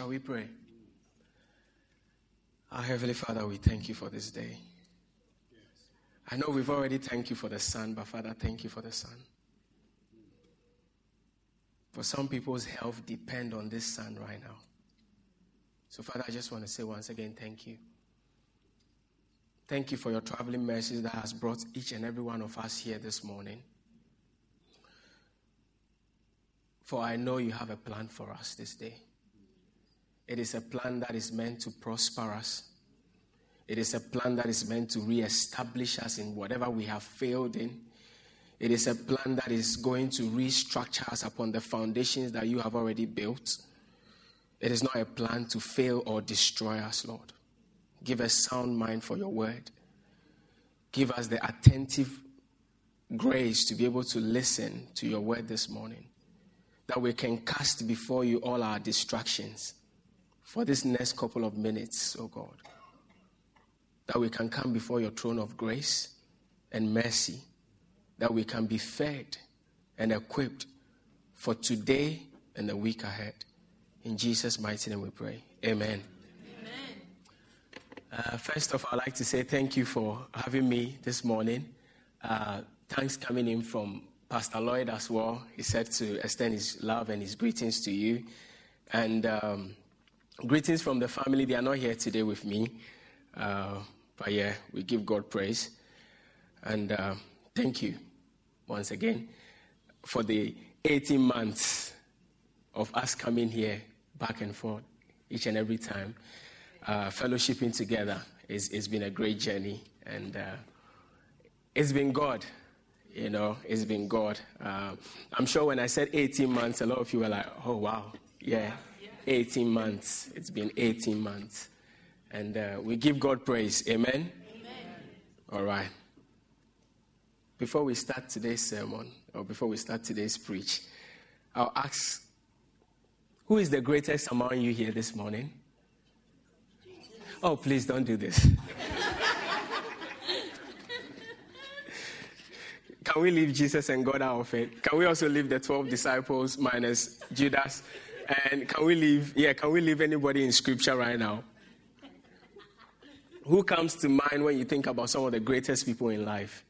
Shall we pray? Our Heavenly Father, we thank you for this day. I know we've already thanked you for the sun, but Father, thank you for the sun. For some people's health depend on this sun right now. So, Father, I just want to say once again, thank you. Thank you for your traveling mercies that has brought each and every one of us here this morning. For I know you have a plan for us this day. It is a plan that is meant to prosper us. It is a plan that is meant to re-establish us in whatever we have failed in. It is a plan that is going to restructure us upon the foundations that you have already built. It is not a plan to fail or destroy us, Lord. Give us sound mind for your word. Give us the attentive grace to be able to listen to your word this morning. That we can cast before you all our distractions for this next couple of minutes, oh God. That we can come before your throne of grace and mercy. That we can be fed and equipped for today and the week ahead. In Jesus' mighty name we pray. Amen. Uh, first of all, I'd like to say thank you for having me this morning. Uh, thanks coming in from Pastor Lloyd as well. He said to extend his love and his greetings to you. And um, Greetings from the family. They are not here today with me. Uh, but yeah, we give God praise. And uh, thank you once again for the 18 months of us coming here back and forth each and every time. Uh, fellowshipping together. It's, it's been a great journey. And uh, it's been God. You know, it's been God. Uh, I'm sure when I said 18 months, a lot of you were like, oh, wow, yeah. 18 months. It's been 18 months. And uh, we give God praise. Amen? Amen? All right. Before we start today's sermon, or before we start today's preach, I'll ask who is the greatest among you here this morning? Oh, please don't do this. Can we leave Jesus and God out of it? Can we also leave the 12 disciples minus Judas? And can we leave? Yeah, can we leave anybody in scripture right now? Who comes to mind when you think about some of the greatest people in life?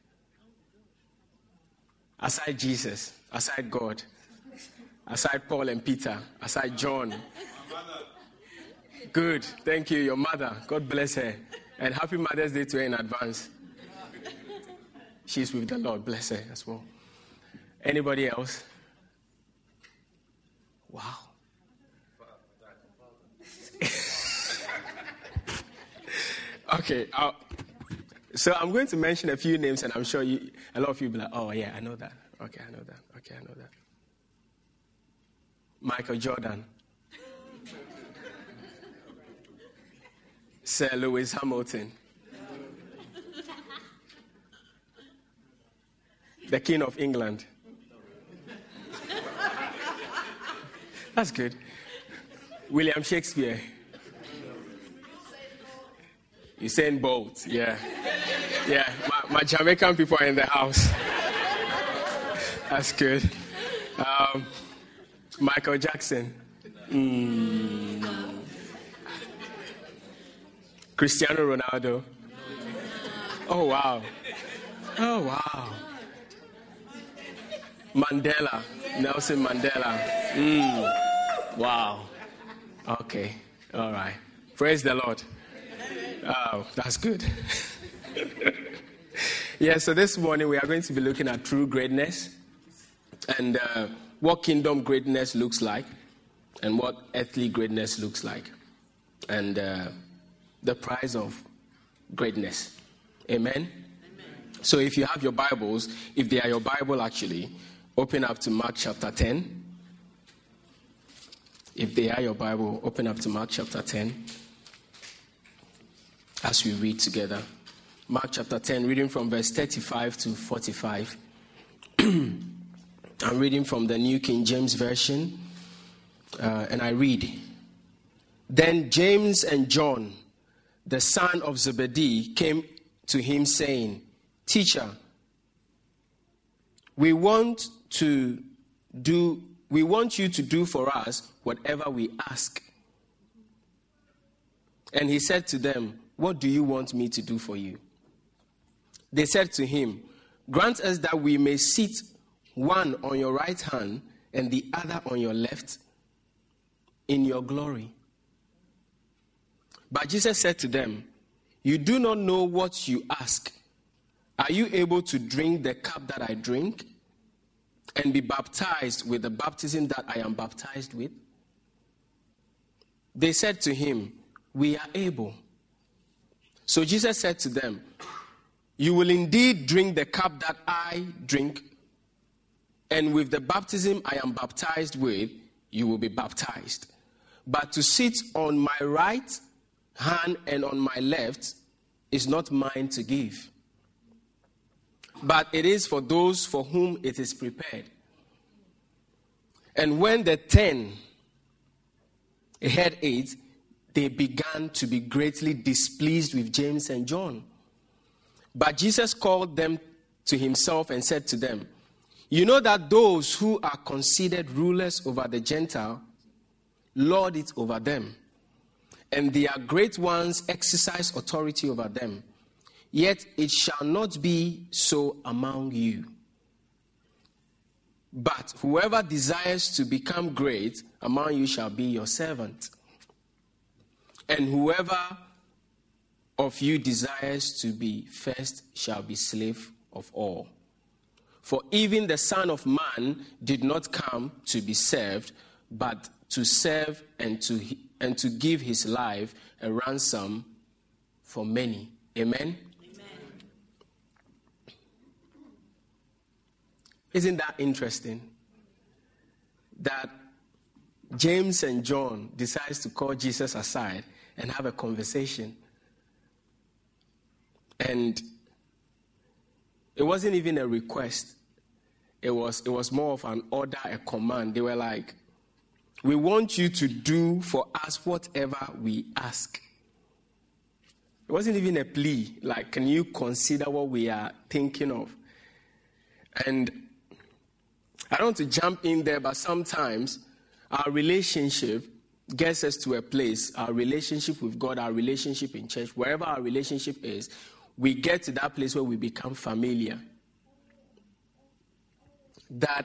Aside Jesus, aside God, aside Paul and Peter, aside John. Good, thank you. Your mother, God bless her. And happy Mother's Day to her in advance. She's with the Lord, bless her as well. Anybody else? Wow. Okay. Uh, so I'm going to mention a few names, and I'm sure you, a lot of you will be like, oh, yeah, I know that. Okay, I know that. Okay, I know that. Michael Jordan. Sir Lewis Hamilton. The King of England. That's good. William Shakespeare. Usain Bolt, yeah. Yeah, my, my, Jamaican people are in the house. That's good. Um, Michael Jackson. Mm. Cristiano Ronaldo. Oh, wow. Oh, wow. Mandela. Nelson Mandela. Mm. Wow. Okay. All right. Praise the Lord. Oh, that's good. yeah, so this morning we are going to be looking at true greatness and uh, what kingdom greatness looks like and what earthly greatness looks like and uh, the price of greatness. Amen? Amen? So if you have your Bibles, if they are your Bible actually, open up to Mark chapter 10. If they are your Bible, open up to Mark chapter 10 as we read together. Mark chapter 10, reading from verse 35 to 45. I'm reading from the New King James Version, uh, and I read Then James and John, the son of Zebedee, came to him, saying, Teacher, we want to do we want you to do for us whatever we ask. And he said to them, What do you want me to do for you? They said to him, Grant us that we may sit one on your right hand and the other on your left in your glory. But Jesus said to them, You do not know what you ask. Are you able to drink the cup that I drink and be baptized with the baptism that I am baptized with? They said to him, We are able. So Jesus said to them, You will indeed drink the cup that I drink, and with the baptism I am baptized with, you will be baptized. But to sit on my right hand and on my left is not mine to give, but it is for those for whom it is prepared. And when the ten had ate, they began to be greatly displeased with James and John. But Jesus called them to himself and said to them, You know that those who are considered rulers over the Gentile lord it over them, and their great ones exercise authority over them. Yet it shall not be so among you. But whoever desires to become great among you shall be your servant. And whoever of you desires to be first shall be slave of all. For even the Son of Man did not come to be served, but to serve and to, and to give his life a ransom for many. Amen? Amen. Isn't that interesting? That James and John decides to call Jesus aside and have a conversation. And it wasn't even a request. It was, it was more of an order, a command. They were like, we want you to do for us whatever we ask. It wasn't even a plea, like, can you consider what we are thinking of? And I don't want to jump in there, but sometimes our relationship gets us to a place, our relationship with God, our relationship in church, wherever our relationship is, we get to that place where we become familiar. That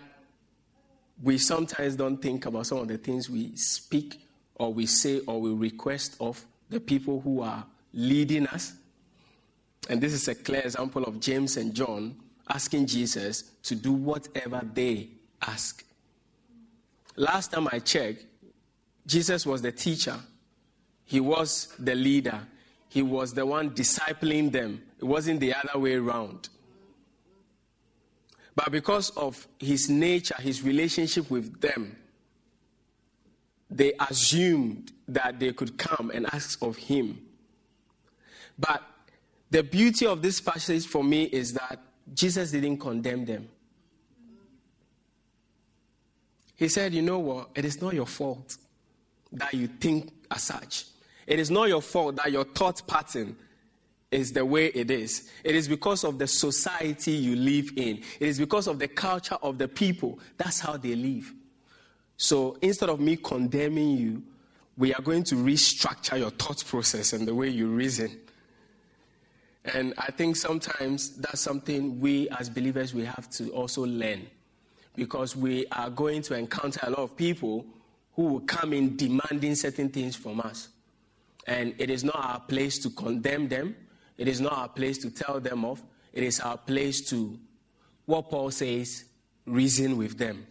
we sometimes don't think about some of the things we speak or we say or we request of the people who are leading us. And this is a clear example of James and John asking Jesus to do whatever they ask. Last time I checked, Jesus was the teacher, he was the leader, he was the one discipling them. It wasn't the other way around. But because of his nature, his relationship with them, they assumed that they could come and ask of him. But the beauty of this passage for me is that Jesus didn't condemn them. He said, You know what? It is not your fault that you think as such. It is not your fault that your thought pattern is the way it is. It is because of the society you live in, it is because of the culture of the people. That's how they live. So instead of me condemning you, we are going to restructure your thought process and the way you reason. And I think sometimes that's something we as believers we have to also learn because we are going to encounter a lot of people who will come in demanding certain things from us. And it is not our place to condemn them. It is not our place to tell them off. It is our place to, what Paul says, reason with them.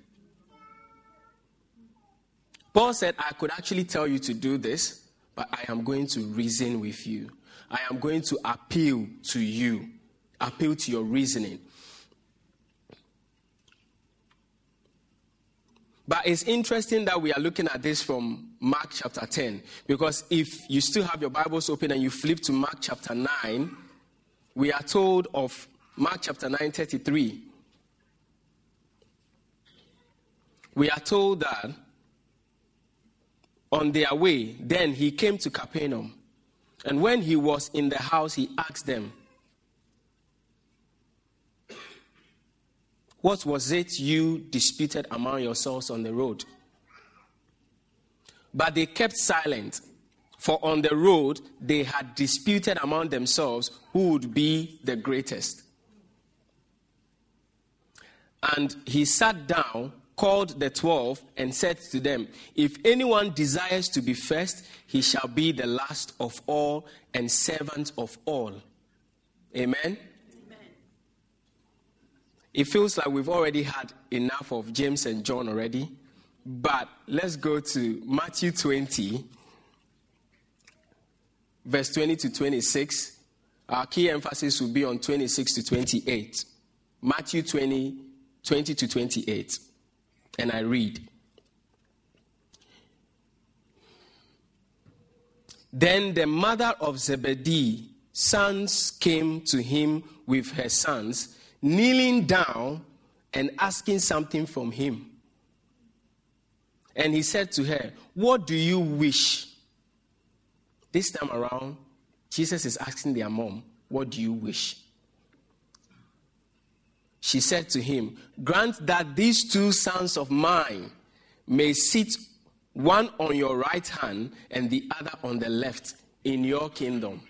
Paul said, I could actually tell you to do this, but I am going to reason with you. I am going to appeal to you, appeal to your reasoning. But it's interesting that we are looking at this from Mark chapter 10, because if you still have your Bibles open and you flip to Mark chapter 9, we are told of Mark chapter 9, 33. We are told that on their way, then he came to Capernaum. And when he was in the house, he asked them, What was it you disputed among yourselves on the road? But they kept silent, For on the road they had disputed among themselves who would be the greatest. And he sat down, called the twelve, and said to them, If anyone desires to be first, he shall be the last of all and servant of all. Amen? It feels like we've already had enough of James and John already, but let's go to Matthew 20 verse 20 to 26. Our key emphasis will be on 26 to 28. Matthew 20, 20 to 28. And I read. Then the mother of Zebedee sons came to him with her sons, kneeling down and asking something from him. And he said to her, What do you wish? This time around, Jesus is asking their mom, What do you wish? She said to him, Grant that these two sons of mine may sit one on your right hand and the other on the left in your kingdom.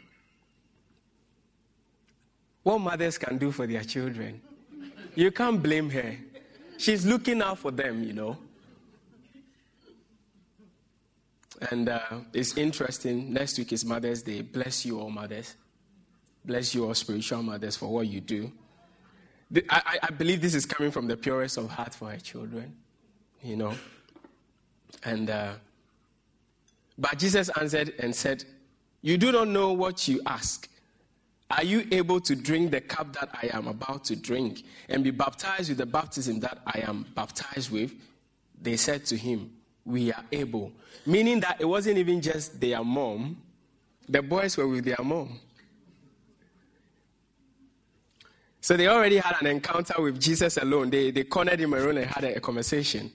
What mothers can do for their children, you can't blame her. She's looking out for them, you know. And uh, it's interesting. Next week is Mother's Day. Bless you all, mothers. Bless you all, spiritual mothers, for what you do. I, I believe this is coming from the purest of heart for her children, you know. And uh, but Jesus answered and said, "You do not know what you ask. Are you able to drink the cup that I am about to drink and be baptized with the baptism that I am baptized with?" They said to him, "We are able." Meaning that it wasn't even just their mom, the boys were with their mom. So they already had an encounter with Jesus alone. They, they cornered him around and had a, a conversation.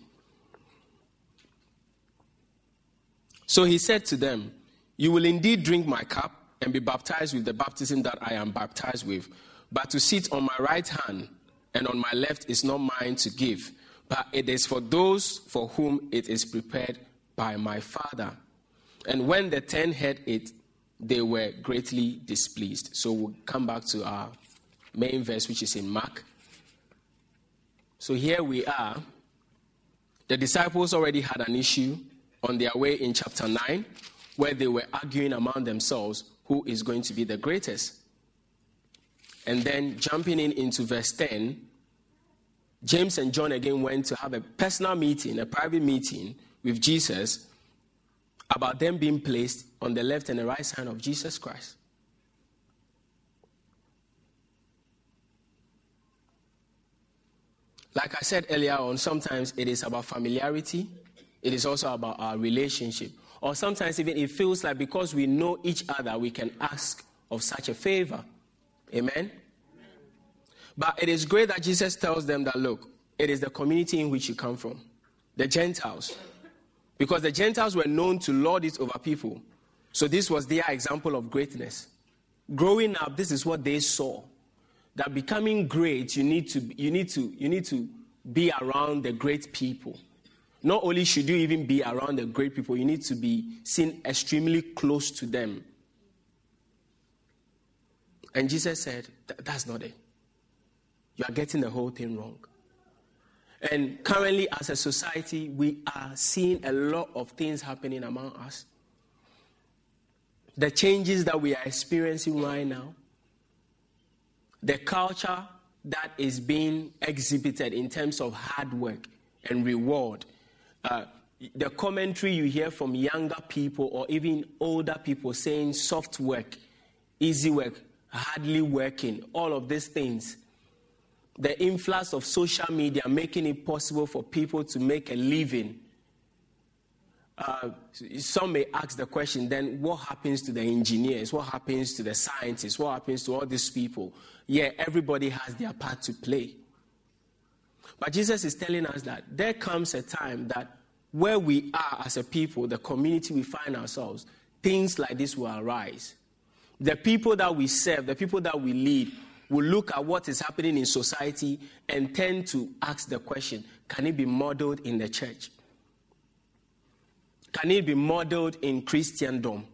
So he said to them, You will indeed drink my cup and be baptized with the baptism that I am baptized with. But to sit on my right hand and on my left is not mine to give, but it is for those for whom it is prepared by my Father. And when the ten heard it, they were greatly displeased. So we'll come back to our main verse, which is in Mark. So here we are. The disciples already had an issue on their way in chapter 9, where they were arguing among themselves who is going to be the greatest. And then jumping in into verse 10, James and John again went to have a personal meeting, a private meeting with Jesus about them being placed on the left and the right hand of Jesus Christ. Like I said earlier on, sometimes it is about familiarity, it is also about our relationship. Or sometimes even it feels like because we know each other, we can ask of such a favor. Amen? But it is great that Jesus tells them that, look, it is the community in which you come from, the Gentiles. Because the Gentiles were known to lord it over people. So this was their example of greatness. Growing up, this is what they saw. That becoming great, you need to, you need to, you need to be around the great people. Not only should you even be around the great people, you need to be seen extremely close to them. And Jesus said, That's not it. You are getting the whole thing wrong. And currently, as a society, we are seeing a lot of things happening among us. The changes that we are experiencing right now, the culture that is being exhibited in terms of hard work and reward, uh, the commentary you hear from younger people or even older people saying soft work, easy work, hardly working, all of these things the influx of social media making it possible for people to make a living. Uh, some may ask the question then what happens to the engineers? What happens to the scientists? What happens to all these people? Yeah, everybody has their part to play. But Jesus is telling us that there comes a time that where we are as a people, the community we find ourselves, things like this will arise. The people that we serve, the people that we lead, will look at what is happening in society and tend to ask the question can it be modeled in the church? Can it be modeled in Christendom?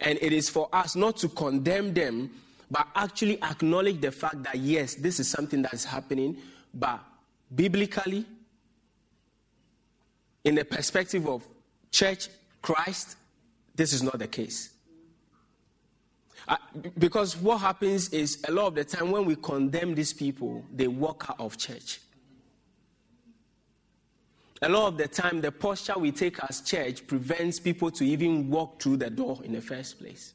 And it is for us not to condemn them, but actually acknowledge the fact that yes, this is something that is happening, but biblically, in the perspective of church, Christ, this is not the case. Uh, because what happens is a lot of the time when we condemn these people, they walk out of church. A lot of the time, the posture we take as church prevents people to even walk through the door in the first place.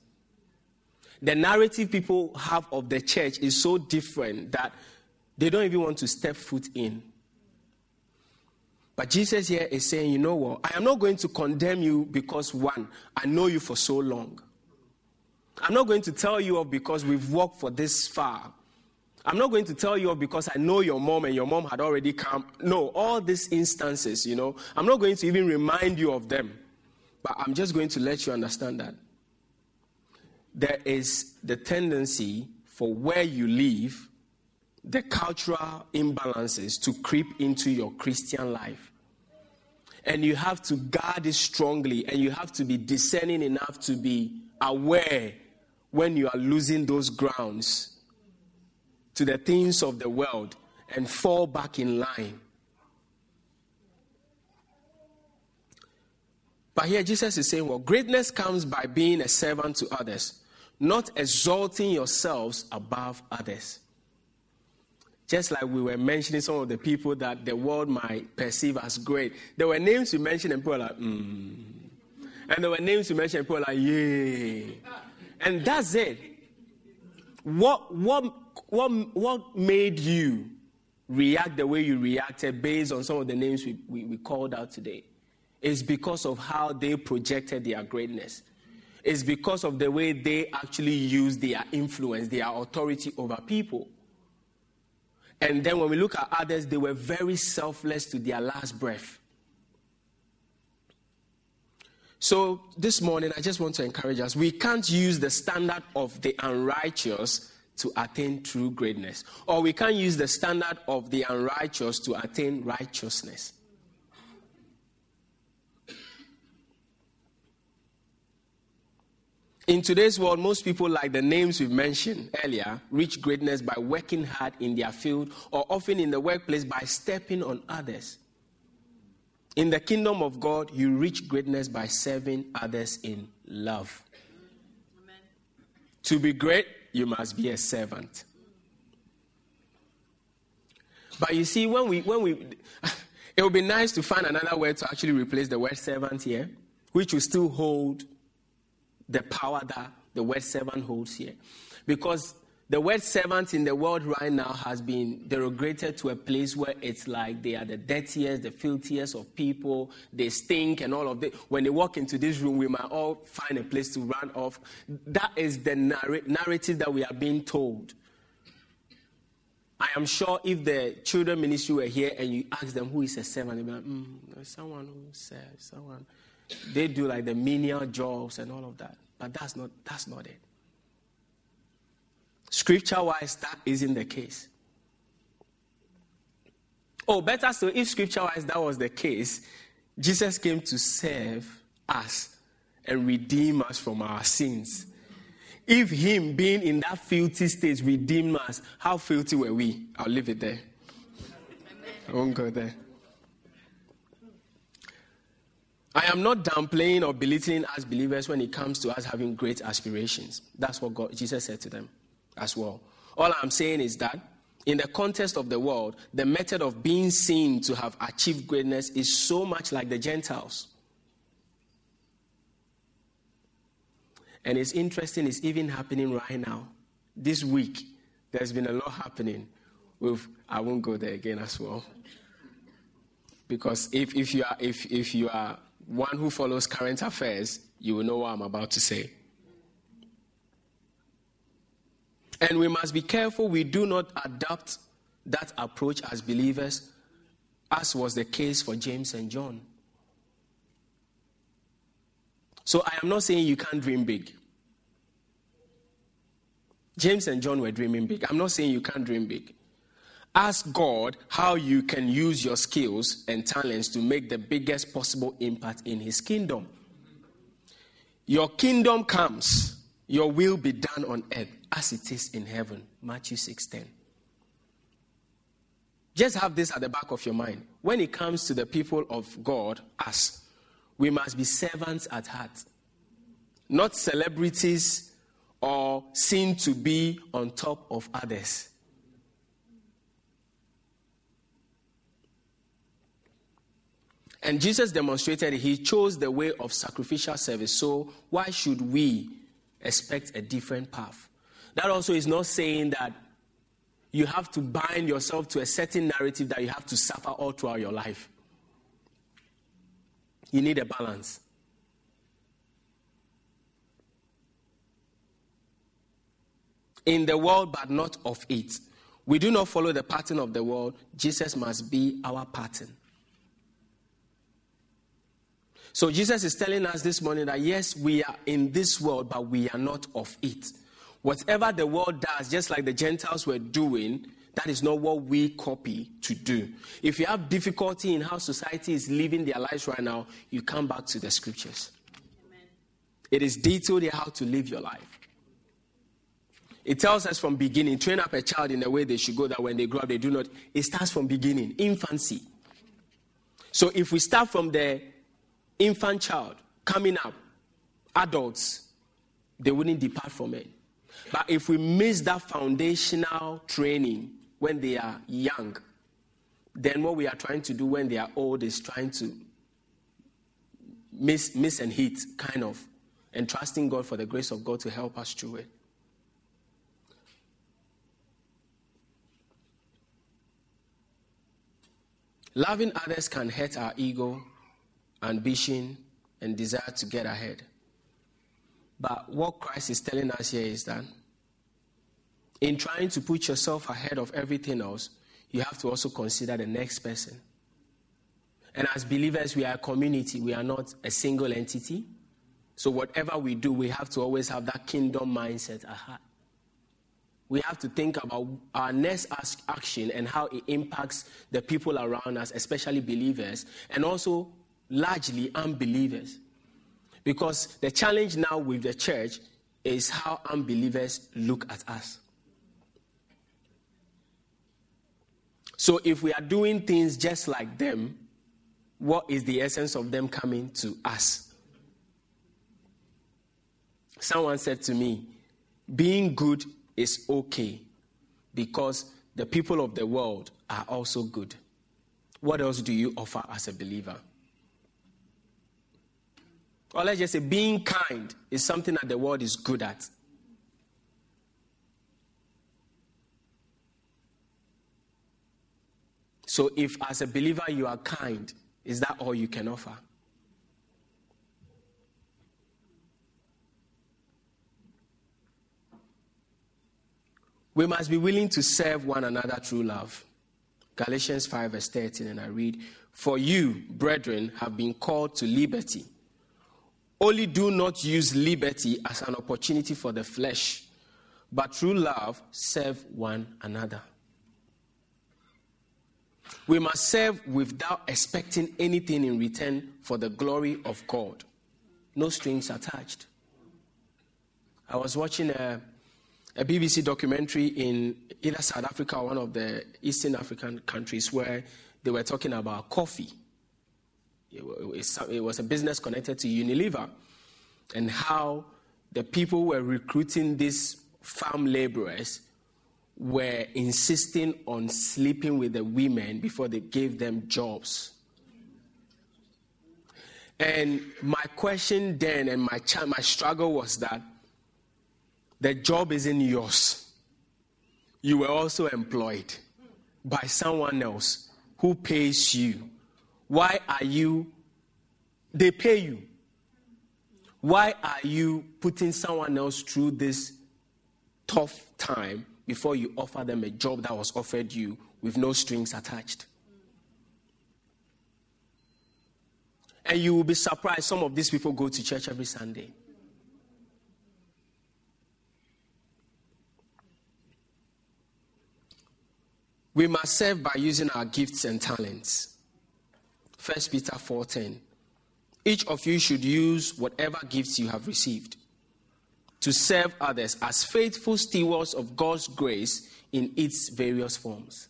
The narrative people have of the church is so different that they don't even want to step foot in. But Jesus here is saying, you know what? I am not going to condemn you because, one, I know you for so long. I'm not going to tell you off because we've walked for this far. I'm not going to tell you off because I know your mom and your mom had already come. No, all these instances, you know, I'm not going to even remind you of them. But I'm just going to let you understand that there is the tendency for where you live, the cultural imbalances to creep into your Christian life. And you have to guard it strongly, and you have to be discerning enough to be aware when you are losing those grounds to the things of the world and fall back in line. But here Jesus is saying, well, greatness comes by being a servant to others, not exalting yourselves above others. Just like we were mentioning some of the people that the world might perceive as great. There were names you mentioned, and people like, mm. And there were names you mentioned, and people like, yay. And that's it. What, what, what, what made you react the way you reacted based on some of the names we, we, we called out today? Is because of how they projected their greatness. It's because of the way they actually use their influence, their authority over people. And then when we look at others, they were very selfless to their last breath. So this morning, I just want to encourage us. We can't use the standard of the unrighteous to attain true greatness, or we can't use the standard of the unrighteous to attain righteousness. In today's world, most people, like the names we've mentioned earlier, reach greatness by working hard in their field or often in the workplace by stepping on others. In the kingdom of God, you reach greatness by serving others in love. Amen. To be great, you must be a servant. But you see, when we, when we, it would be nice to find another word to actually replace the word servant here, which will still hold the power that the word servant holds here. Because the word servant in the world right now has been derogated to a place where it's like they are the dirtiest, the filthiest of people. They stink and all of that. When they walk into this room, we might all find a place to run off. That is the narrative that we are being told. I am sure if the children ministry were here and you ask them who is a servant, they'd be like, mm, someone who serves, someone. They do like the menial jobs and all of that. But that's not, that's not it. Scripture wise, that isn't the case. Oh, better still, if scripture wise that was the case, Jesus came to serve us and redeem us from our sins. If Him being in that filthy state redeemed us, how filthy were we? I'll leave it there. I won't go there. I am not downplaying or belittling as believers when it comes to us having great aspirations. That's what God, Jesus said to them as well. All I'm saying is that in the context of the world, the method of being seen to have achieved greatness is so much like the Gentiles. And it's interesting, it's even happening right now. This week, there's been a lot happening with, I won't go there again as well. Because if, if, you are, if, if you are one who follows current affairs, you will know what I'm about to say. And we must be careful we do not adopt that approach as believers, as was the case for James and John. So I am not saying you can't dream big. James and John were dreaming big. I'm not saying you can't dream big. Ask God how you can use your skills and talents to make the biggest possible impact in His kingdom. Your kingdom comes, your will be done on earth as it is in heaven. Matthew 6:10. Just have this at the back of your mind. When it comes to the people of God, us, we must be servants at heart, not celebrities or seen to be on top of others. And Jesus demonstrated he chose the way of sacrificial service. So, why should we expect a different path? That also is not saying that you have to bind yourself to a certain narrative that you have to suffer all throughout your life. You need a balance. In the world, but not of it. We do not follow the pattern of the world. Jesus must be our pattern. So Jesus is telling us this morning that yes, we are in this world, but we are not of it. Whatever the world does, just like the Gentiles were doing, that is not what we copy to do. If you have difficulty in how society is living their lives right now, you come back to the scriptures. Amen. It is detailed how to live your life. It tells us from beginning, train up a child in the way they should go, that when they grow up, they do not. It starts from beginning, infancy. So if we start from the infant child coming up, adults, they wouldn't depart from it. But if we miss that foundational training when they are young, then what we are trying to do when they are old is trying to miss, miss and hit, kind of, and trusting God for the grace of God to help us through it. Loving others can hurt our ego ambition, and desire to get ahead. But what Christ is telling us here is that in trying to put yourself ahead of everything else, you have to also consider the next person. And as believers, we are a community, we are not a single entity. So, whatever we do, we have to always have that kingdom mindset at heart. We have to think about our next action and how it impacts the people around us, especially believers, and also largely unbelievers. Because the challenge now with the church is how unbelievers look at us. So if we are doing things just like them, what is the essence of them coming to us? Someone said to me, being good is okay because the people of the world are also good. What else do you offer as a believer? Or let's just say being kind is something that the world is good at. So, if as a believer you are kind, is that all you can offer? We must be willing to serve one another through love. Galatians 5, verse 13, and I read, For you, brethren, have been called to liberty. Only do not use liberty as an opportunity for the flesh, but through love serve one another. We must serve without expecting anything in return for the glory of God. No strings attached. I was watching a, a BBC documentary in either South Africa or one of the Eastern African countries where they were talking about coffee it was a business connected to Unilever, and how the people were recruiting these farm laborers were insisting on sleeping with the women before they gave them jobs. And my question then and my, ch- my struggle was that the job isn't yours. You were also employed by someone else who pays you why are you, they pay you. Why are you putting someone else through this tough time before you offer them a job that was offered you with no strings attached? And you will be surprised some of these people go to church every Sunday. We must serve by using our gifts and talents. 1 Peter 4:10. each of you should use whatever gifts you have received to serve others as faithful stewards of God's grace in its various forms.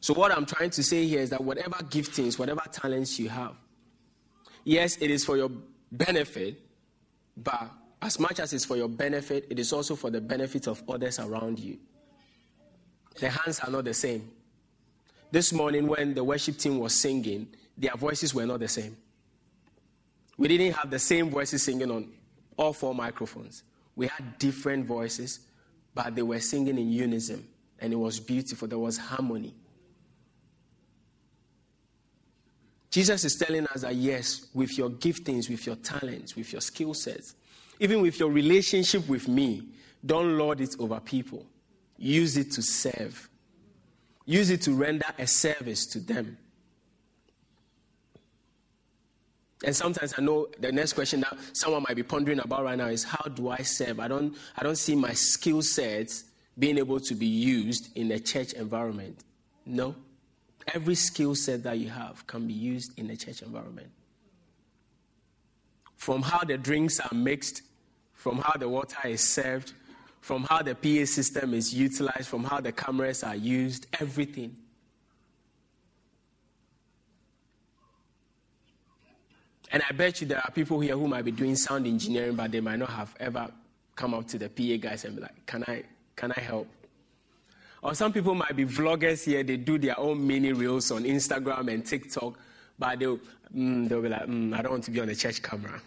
So, what I'm trying to say here is that whatever giftings, whatever talents you have, yes, it is for your benefit, but as much as it's for your benefit, it is also for the benefit of others around you. The hands are not the same. This morning, when the worship team was singing, their voices were not the same. We didn't have the same voices singing on all four microphones. We had different voices, but they were singing in unison, and it was beautiful. There was harmony. Jesus is telling us that yes, with your giftings, with your talents, with your skill sets, even with your relationship with me, don't lord it over people. Use it to serve, use it to render a service to them. And sometimes I know the next question that someone might be pondering about right now is how do I serve? I don't, I don't see my skill sets being able to be used in a church environment. No. Every skill set that you have can be used in a church environment. From how the drinks are mixed, from how the water is served, from how the PA system is utilized, from how the cameras are used, everything. And I bet you there are people here who might be doing sound engineering, but they might not have ever come up to the PA guys and be like, Can I, can I help? Or some people might be vloggers here, they do their own mini reels on Instagram and TikTok, but they'll, mm, they'll be like, mm, I don't want to be on the church camera.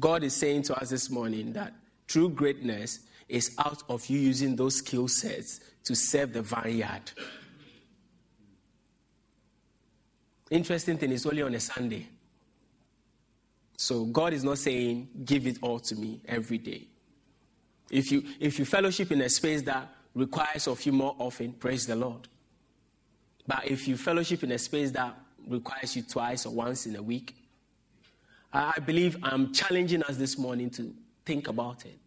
God is saying to us this morning that true greatness is out of you using those skill sets to serve the vineyard. Interesting thing is only on a Sunday. So God is not saying, give it all to me every day. If you, if you fellowship in a space that requires of you more often, praise the Lord. But if you fellowship in a space that requires you twice or once in a week, I believe I'm challenging us this morning to think about it.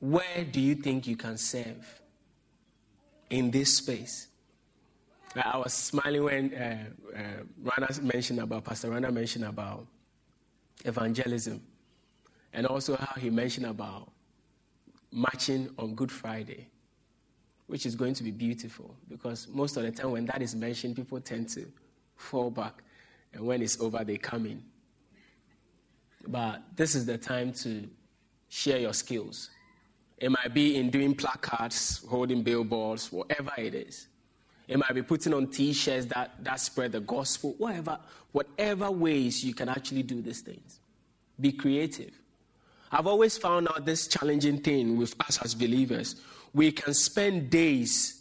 Where do you think you can serve in this space? I was smiling when uh, uh, Rana mentioned about, Pastor Rana mentioned about evangelism, and also how he mentioned about marching on Good Friday, which is going to be beautiful because most of the time when that is mentioned, people tend to fall back, and when it's over, they come in. But this is the time to share your skills. It might be in doing placards, holding billboards, whatever it is. It might be putting on t-shirts that, that spread the gospel, whatever, whatever ways you can actually do these things. Be creative. I've always found out this challenging thing with us as believers. We can spend days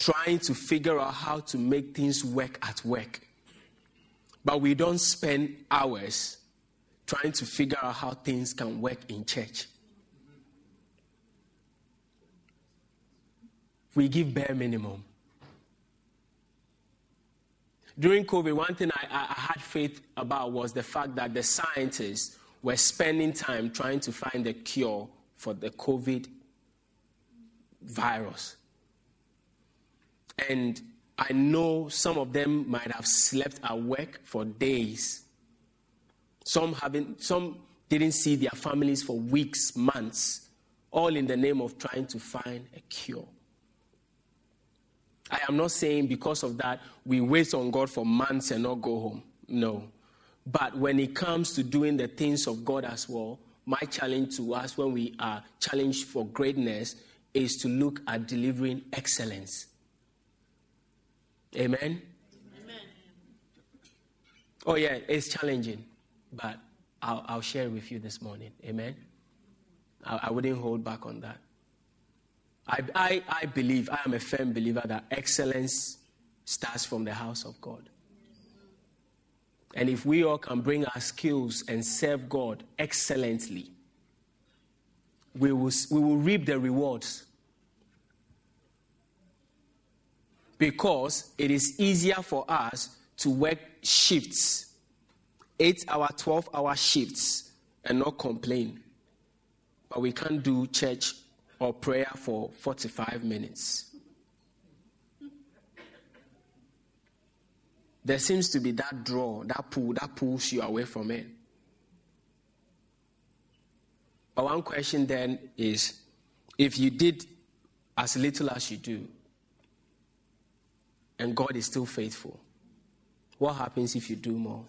trying to figure out how to make things work at work. But we don't spend hours trying to figure out how things can work in church. We give bare minimum during COVID, one thing I, I, had faith about was the fact that the scientists were spending time trying to find a cure for the COVID virus. And I know some of them might have slept at work for days. Some haven't, some didn't see their families for weeks, months, all in the name of trying to find a cure. I am not saying because of that we wait on God for months and not go home. No. But when it comes to doing the things of God as well, my challenge to us when we are challenged for greatness is to look at delivering excellence. Amen? Amen. Oh, yeah, it's challenging, but I'll, I'll share it with you this morning. Amen? I, I wouldn't hold back on that. I, I, I believe, I am a firm believer that excellence starts from the house of God. And if we all can bring our skills and serve God excellently, we will, we will reap the rewards. Because it is easier for us to work shifts, eight hour, 12 hour shifts, and not complain. But we can't do church or prayer for 45 minutes. there seems to be that draw, that pull, that pulls you away from it. But one question then is if you did as little as you do, and God is still faithful, what happens if you do more?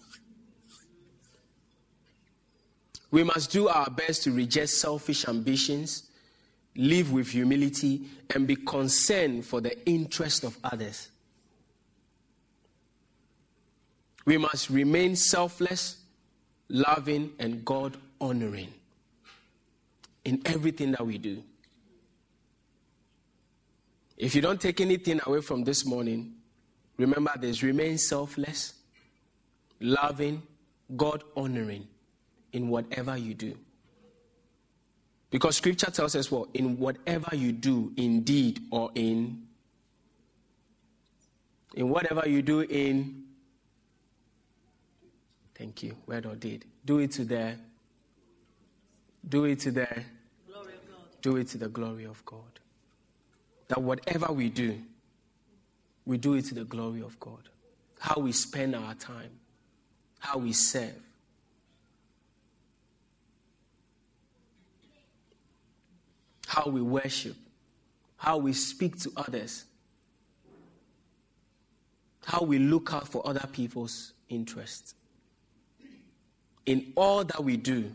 We must do our best to reject selfish ambitions, live with humility, and be concerned for the interest of others. We must remain selfless, loving, and God honoring in everything that we do. If you don't take anything away from this morning, remember this remain selfless, loving, God honoring in whatever you do. Because scripture tells us what? In whatever you do, in deed or in. In whatever you do in. Thank you. Word or deed. Do it to the. Do it to the. Glory of God. Do it to the glory of God. That whatever we do, we do it to the glory of God. How we spend our time, how we serve, how we worship, how we speak to others, how we look out for other people's interests. In all that we do,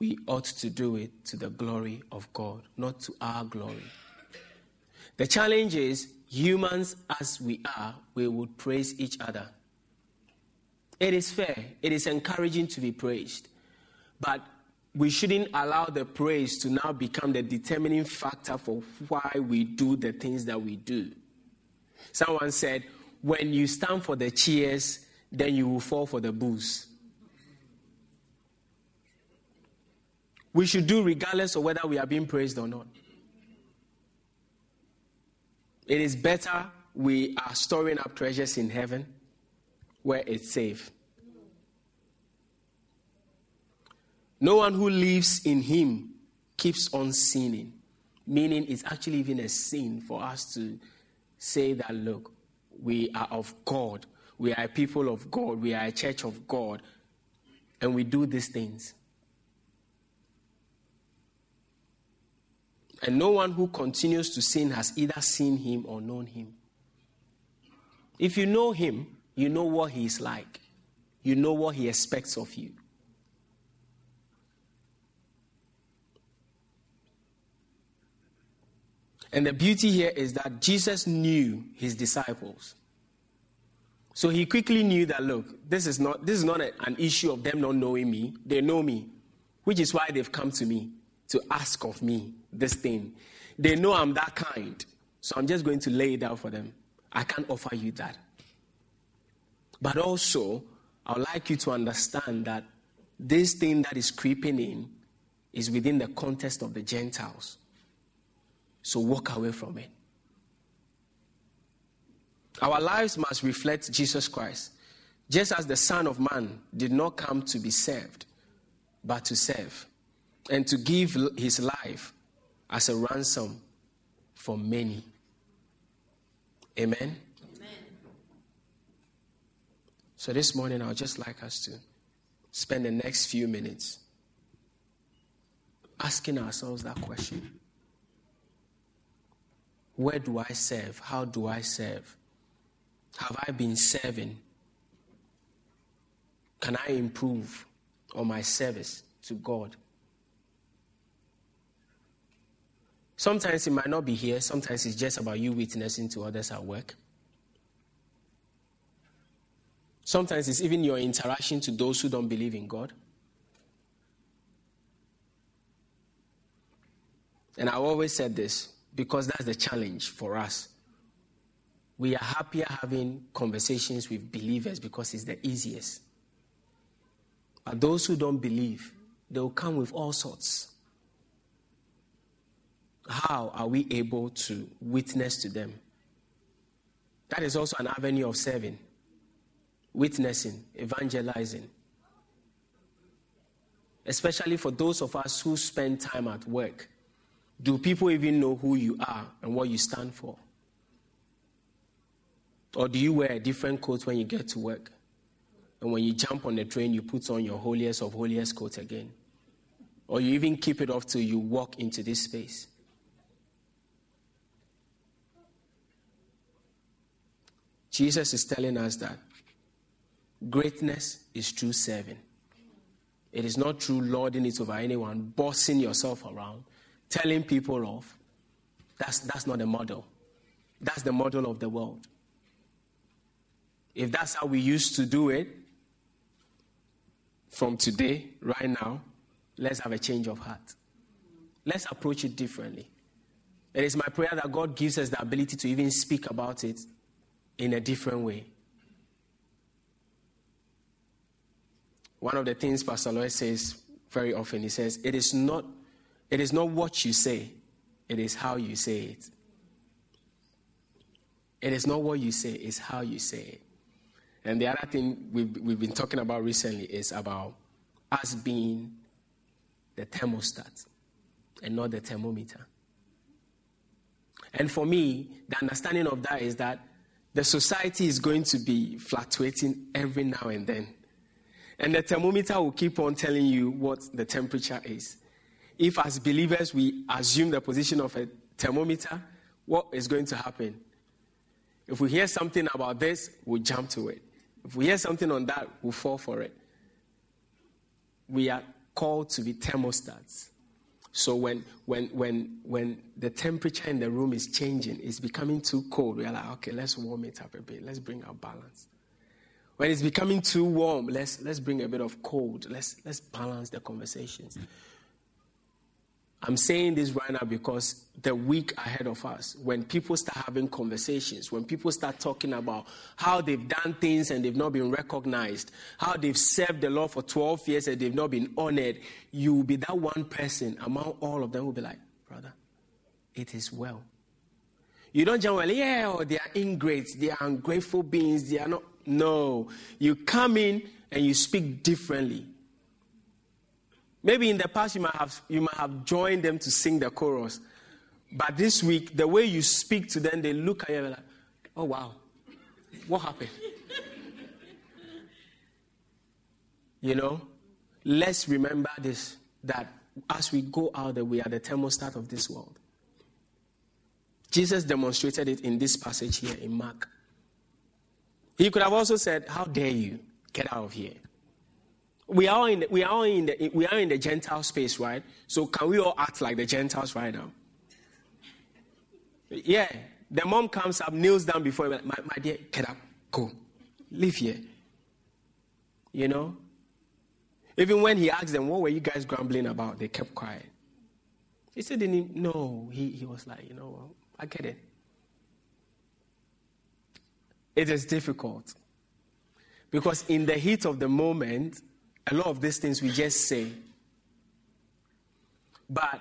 we ought to do it to the glory of God, not to our glory. The challenge is humans as we are, we would praise each other. It is fair, it is encouraging to be praised. But we shouldn't allow the praise to now become the determining factor for why we do the things that we do. Someone said, when you stand for the cheers, then you will fall for the boos. We should do regardless of whether we are being praised or not. It is better we are storing up treasures in heaven where it's safe No one who lives in him keeps on sinning. Meaning, it's actually even a sin for us to say that, look, we are of God. We are a people of God. We are a church of God. And we do these things. And no one who continues to sin has either seen him or known him. If you know him, you know what he is like, you know what he expects of you. And the beauty here is that Jesus knew his disciples. So he quickly knew that look, this is not this is not a, an issue of them not knowing me. They know me, which is why they've come to me to ask of me this thing. They know I'm that kind. So I'm just going to lay it out for them. I can't offer you that. But also, I would like you to understand that this thing that is creeping in is within the context of the Gentiles. So walk away from it. Our lives must reflect Jesus Christ. Just as the Son of Man did not come to be served, but to serve, and to give his life as a ransom for many. Amen? Amen. So this morning, I would just like us to spend the next few minutes asking ourselves that question where do I serve? How do I serve? Have I been serving? Can I improve on my service to God? Sometimes it might not be here, sometimes it's just about you witnessing to others at work. Sometimes it's even your interaction to those who don't believe in God. And I always said this because that's the challenge for us. We are happier having conversations with believers because it's the easiest. But those who don't believe, they will come with all sorts. How are we able to witness to them? That is also an avenue of serving, witnessing, evangelizing. Especially for those of us who spend time at work do people even know who you are and what you stand for? Or do you wear a different coat when you get to work? And when you jump on the train, you put on your holiest of holiest coat again? Or you even keep it off till you walk into this space? Jesus is telling us that greatness is true serving. It is not true lording it over anyone, bossing yourself around, telling people off. That's, that's not the model. That's the model of the world. If that's how we used to do it, from today, right now, let's have a change of heart. Let's approach it differently. It is my prayer that God gives us the ability to even speak about it in a different way. One of the things Pastor Lloyd says very often, he says, it is not, it is not what you say, it is how you say it. It is not what you say, it's how you say it. And the other thing we've, we've been talking about recently is about us being the thermostat and not the thermometer. And for me, the understanding of that is that the society is going to be fluctuating every now and then. And the thermometer will keep on telling you what the temperature is. If, as believers, we assume the position of a thermometer, what is going to happen? If we hear something about this, we'll jump to it. If we hear something on that, we'll fall for it. We are called to be thermostats. So when, when, when, when the temperature in the room is changing, it's becoming too cold, we're like, okay, let's warm it up a bit. Let's bring our balance. When it's becoming too warm, let's, let's bring a bit of cold. Let's, let's balance the conversations. I'm saying this right now because the week ahead of us, when people start having conversations, when people start talking about how they've done things and they've not been recognized, how they've served the Lord for 12 years and they've not been honored, you will be that one person among all of them who will be like, brother, it is well. You don't jump well, yeah, oh, they are ingrates, they are ungrateful beings, they are not. No. You come in and you speak differently. Maybe in the past you might have, you might have joined them to sing the chorus. But this week, the way you speak to them, they look at you like, oh, wow, what happened? you know, let's remember this that as we go out there, we are the thermostat of this world. Jesus demonstrated it in this passage here in Mark. He could have also said, How dare you get out of here? We are in the, we are in the we are in the Gentile space, right? So can we all act like the Gentiles right now? Yeah. The mom comes up, kneels down before him, my, my dear, get up, go, leave here. You know? Even when he asked them, what were you guys grumbling about? They kept quiet. He said, didn't no. He, he was like, you know? I get it. It is difficult. Because in the heat of the moment, a lot of these things we just say. But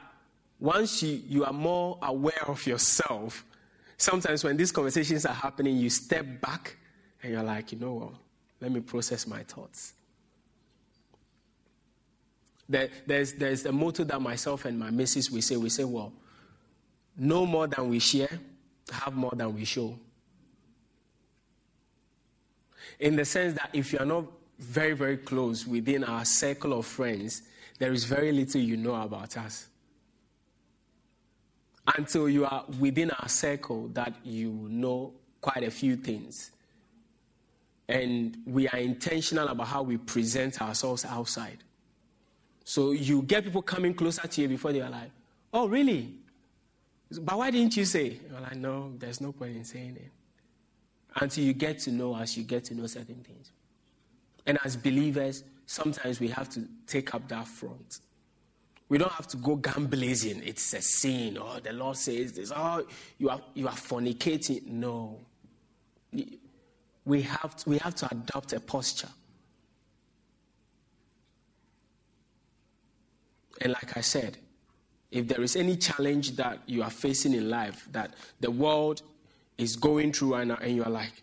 once you, you are more aware of yourself, sometimes when these conversations are happening, you step back and you're like, you know what? Let me process my thoughts. There, there's, there's a motto that myself and my missus we say, we say, well, know more than we share, have more than we show. In the sense that if you're not very, very close within our circle of friends, there is very little you know about us. Until you are within our circle, that you know quite a few things. And we are intentional about how we present ourselves outside. So you get people coming closer to you before they are like, oh, really? But why didn't you say? You're like, no, there's no point in saying it. Until you get to know us, you get to know certain things. And as believers, sometimes we have to take up that front. We don't have to go gun. It's a sin. Oh, the Lord says this. Oh, you are, you are fornicating. No. We have, to, we have to adopt a posture. And like I said, if there is any challenge that you are facing in life that the world is going through right now, and you're like,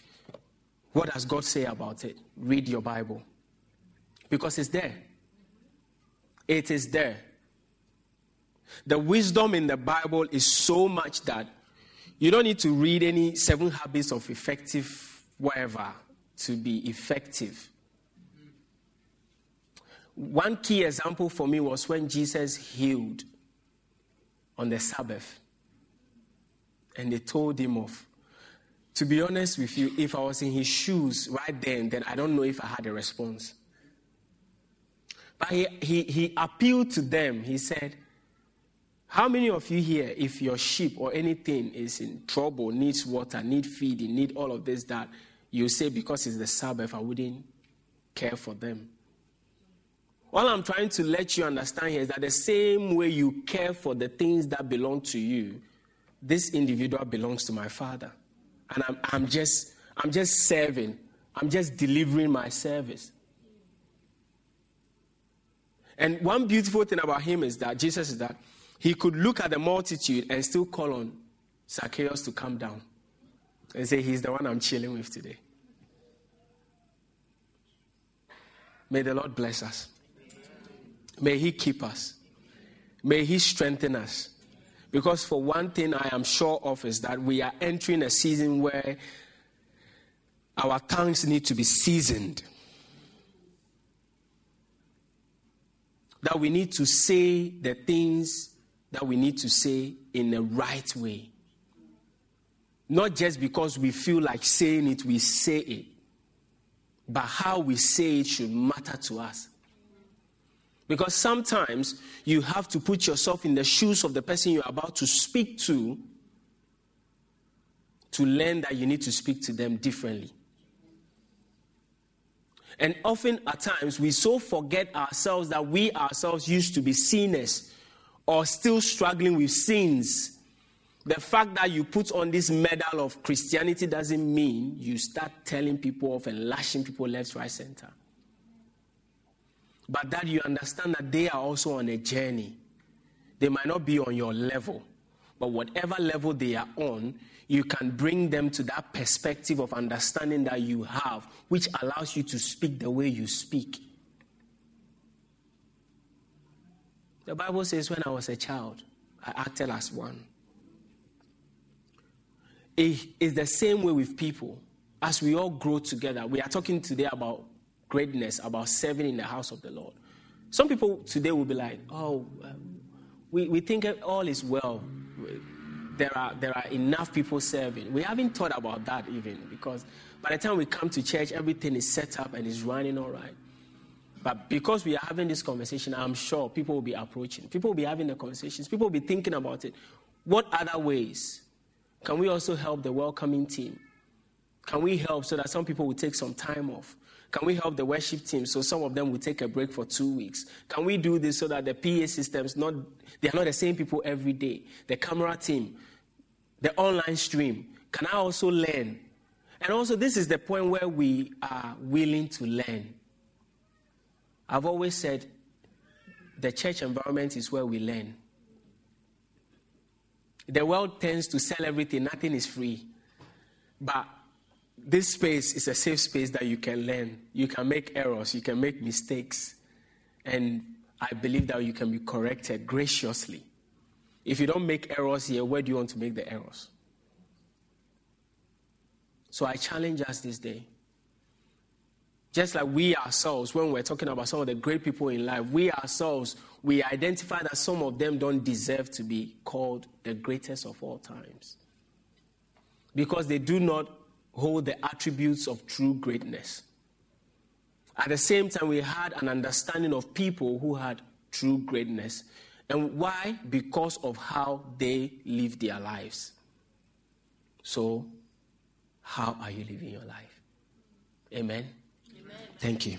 what does God say about it? Read your Bible. Because it's there. It is there. The wisdom in the Bible is so much that you don't need to read any seven habits of effective whatever to be effective. One key example for me was when Jesus healed on the Sabbath. And they told him off. To be honest with you, if I was in his shoes right then, then I don't know if I had a response. But he, he, he appealed to them. He said, How many of you here, if your sheep or anything is in trouble, needs water, need feeding, need all of this, that you say because it's the Sabbath, I wouldn't care for them? All I'm trying to let you understand here is that the same way you care for the things that belong to you, this individual belongs to my Father. And I'm, I'm, just, I'm just serving, I'm just delivering my service. And one beautiful thing about him is that Jesus is that he could look at the multitude and still call on Zacchaeus to come down and say, He's the one I'm chilling with today. May the Lord bless us. May He keep us. May He strengthen us. Because, for one thing, I am sure of is that we are entering a season where our tongues need to be seasoned. that we need to say the things that we need to say in the right way. Not just because we feel like saying it, we say it. But how we say it should matter to us. Because sometimes you have to put yourself in the shoes of the person you're about to speak to to learn that you need to speak to them differently. And often at times we so forget ourselves that we ourselves used to be sinners or still struggling with sins. The fact that you put on this medal of Christianity doesn't mean you start telling people off and lashing people left, right, center. But that you understand that they are also on a journey. They might not be on your level, but whatever level they are on, you can bring them to that perspective of understanding that you have, which allows you to speak the way you speak. The Bible says, when I was a child, I acted as one. It is the same way with people. As we all grow together, we are talking today about greatness, about serving in the house of the Lord. Some people today will be like, oh, um, we, we think all is well there are, there are enough people serving. We haven't thought about that even because by the time we come to church, everything is set up and is running all right. But because we are having this conversation, I'm sure people will be approaching. People will be having the conversations. People will be thinking about it. What other ways can we also help the welcoming team? Can we help so that some people will take some time off? Can we help the worship team so some of them will take a break for two weeks? Can we do this so that the PA systems not they are not the same people every day? The camera team, the online stream, can I also learn? And also, this is the point where we are willing to learn. I've always said the church environment is where we learn. The world tends to sell everything, nothing is free. But this space is a safe space that you can learn. You can make errors, you can make mistakes. And I believe that you can be corrected graciously. If you don't make errors here, where do you want to make the errors? So I challenge us this day. Just like we ourselves, when we're talking about some of the great people in life, we ourselves, we identify that some of them don't deserve to be called the greatest of all times. Because they do not hold the attributes of true greatness. At the same time, we had an understanding of people who had true greatness. And why? Because of how they live their lives. So, how are you living your life? Amen? Amen. Thank you.